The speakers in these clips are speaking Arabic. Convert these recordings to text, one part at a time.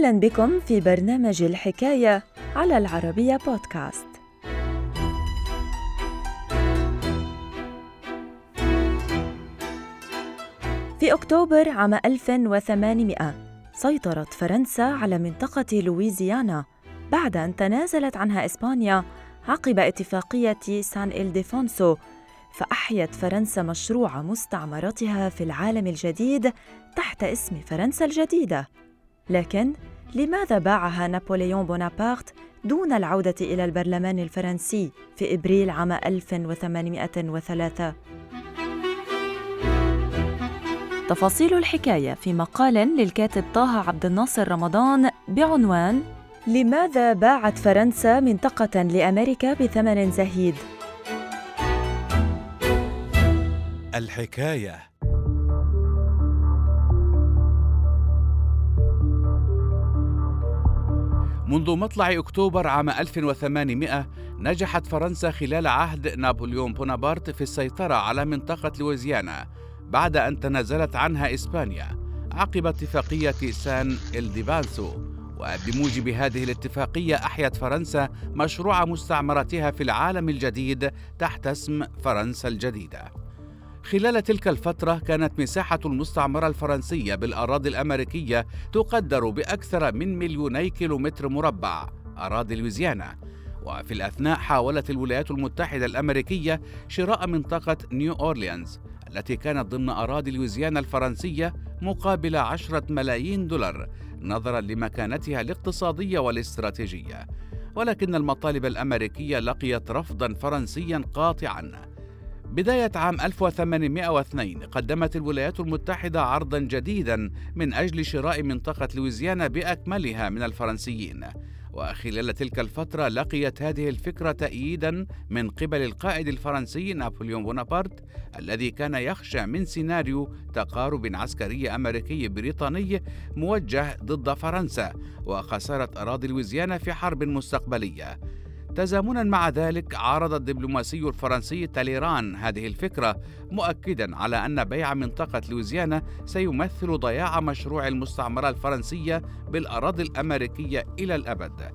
أهلا بكم في برنامج الحكاية على العربية بودكاست. في أكتوبر عام 1800 سيطرت فرنسا على منطقة لويزيانا بعد أن تنازلت عنها إسبانيا عقب اتفاقية سان إلديفونسو فأحيت فرنسا مشروع مستعمرتها في العالم الجديد تحت اسم فرنسا الجديدة لكن لماذا باعها نابليون بونابرت دون العودة إلى البرلمان الفرنسي في إبريل عام 1803 تفاصيل الحكاية في مقال للكاتب طه عبد الناصر رمضان بعنوان لماذا باعت فرنسا منطقة لأمريكا بثمن زهيد؟ الحكاية منذ مطلع أكتوبر عام 1800 نجحت فرنسا خلال عهد نابليون بونابرت في السيطرة على منطقة لويزيانا بعد أن تنازلت عنها إسبانيا عقب اتفاقية سان إلديفونسو. وبموجب هذه الاتفاقية أحيت فرنسا مشروع مستعمرتها في العالم الجديد تحت اسم فرنسا الجديدة. خلال تلك الفترة كانت مساحة المستعمرة الفرنسية بالأراضي الأمريكية تقدر بأكثر من مليوني كيلومتر مربع أراضي لويزيانا. وفي الأثناء حاولت الولايات المتحدة الأمريكية شراء منطقة نيو أورليانز التي كانت ضمن أراضي لويزيانا الفرنسية مقابل عشرة ملايين دولار نظرا لمكانتها الاقتصادية والاستراتيجية. ولكن المطالب الأمريكية لقيت رفضا فرنسيا قاطعا. بداية عام 1802 قدمت الولايات المتحدة عرضا جديدا من أجل شراء منطقة لويزيانا بأكملها من الفرنسيين. وخلال تلك الفترة لقيت هذه الفكرة تأييدا من قبل القائد الفرنسي نابليون بونابرت الذي كان يخشى من سيناريو تقارب عسكري أمريكي بريطاني موجه ضد فرنسا وخسارة أراضي لويزيانا في حرب مستقبلية. تزامنا مع ذلك عارض الدبلوماسي الفرنسي تاليران هذه الفكرة مؤكدا على أن بيع منطقة لويزيانا سيمثل ضياع مشروع المستعمرة الفرنسية بالأراضي الأمريكية إلى الأبد.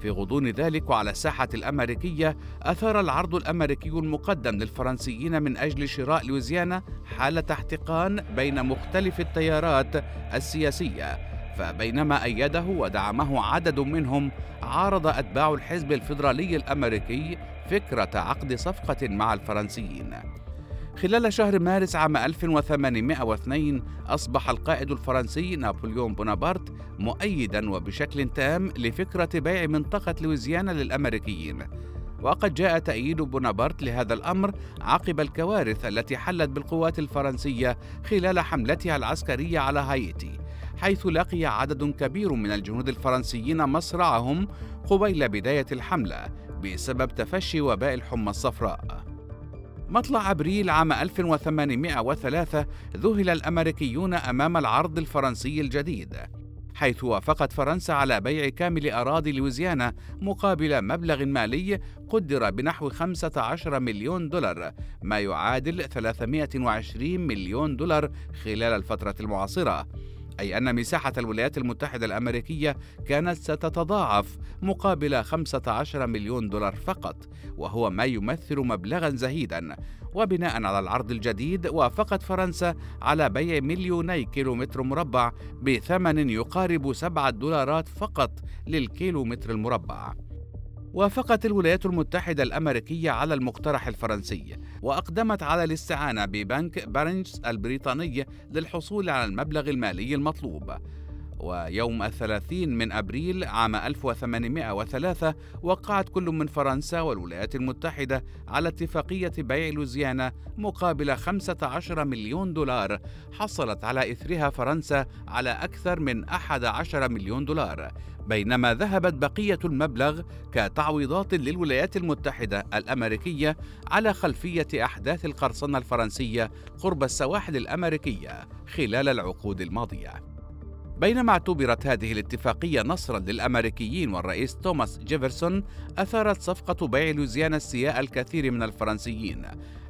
في غضون ذلك وعلى الساحة الأمريكية أثار العرض الأمريكي المقدم للفرنسيين من أجل شراء لويزيانا حالة احتقان بين مختلف التيارات السياسية. فبينما أيده ودعمه عدد منهم عارض أتباع الحزب الفيدرالي الأمريكي فكرة عقد صفقة مع الفرنسيين. خلال شهر مارس عام 1802 أصبح القائد الفرنسي نابليون بونابرت مؤيدا وبشكل تام لفكرة بيع منطقة لويزيانا للأمريكيين. وقد جاء تأييد بونابرت لهذا الأمر عقب الكوارث التي حلت بالقوات الفرنسية خلال حملتها العسكرية على هايتي. حيث لقي عدد كبير من الجنود الفرنسيين مصرعهم قبيل بداية الحملة بسبب تفشي وباء الحمى الصفراء. مطلع أبريل عام 1803 ذهل الأمريكيون أمام العرض الفرنسي الجديد حيث وافقت فرنسا على بيع كامل أراضي لويزيانا مقابل مبلغ مالي قدر بنحو 15 مليون دولار ما يعادل 320 مليون دولار خلال الفترة المعاصرة أي أن مساحة الولايات المتحدة الأمريكية كانت ستتضاعف مقابل 15 مليون دولار فقط وهو ما يمثل مبلغا زهيدا وبناء على العرض الجديد وافقت فرنسا على بيع مليوني كيلومتر مربع بثمن يقارب سبعة دولارات فقط للكيلومتر المربع. وافقت الولايات المتحدة الأمريكية على المقترح الفرنسي وأقدمت على الاستعانة ببنك بارنجز البريطاني للحصول على المبلغ المالي المطلوب. ويوم الثلاثين من أبريل عام 1803 وقعت كل من فرنسا والولايات المتحدة على اتفاقية بيع لوزيانا مقابل 15 مليون دولار. حصلت على إثرها فرنسا على أكثر من 11 مليون دولار. بينما ذهبت بقية المبلغ كتعويضات للولايات المتحدة الأمريكية على خلفية أحداث القرصنة الفرنسية قرب السواحل الأمريكية خلال العقود الماضية. بينما اعتبرت هذه الاتفاقية نصرا للأمريكيين والرئيس توماس جيفرسون أثارت صفقة بيع لوزيانا استياء الكثير من الفرنسيين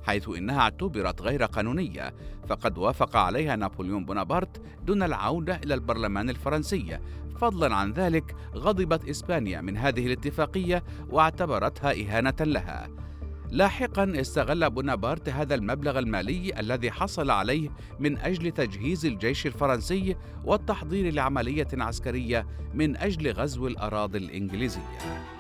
حيث إنها اعتبرت غير قانونية فقد وافق عليها نابليون بونابرت دون العودة إلى البرلمان الفرنسي. فضلا عن ذلك غضبت إسبانيا من هذه الاتفاقية واعتبرتها إهانة لها. لاحقا استغل بونابرت هذا المبلغ المالي الذي حصل عليه من أجل تجهيز الجيش الفرنسي والتحضير لعملية عسكرية من أجل غزو الأراضي الإنجليزية.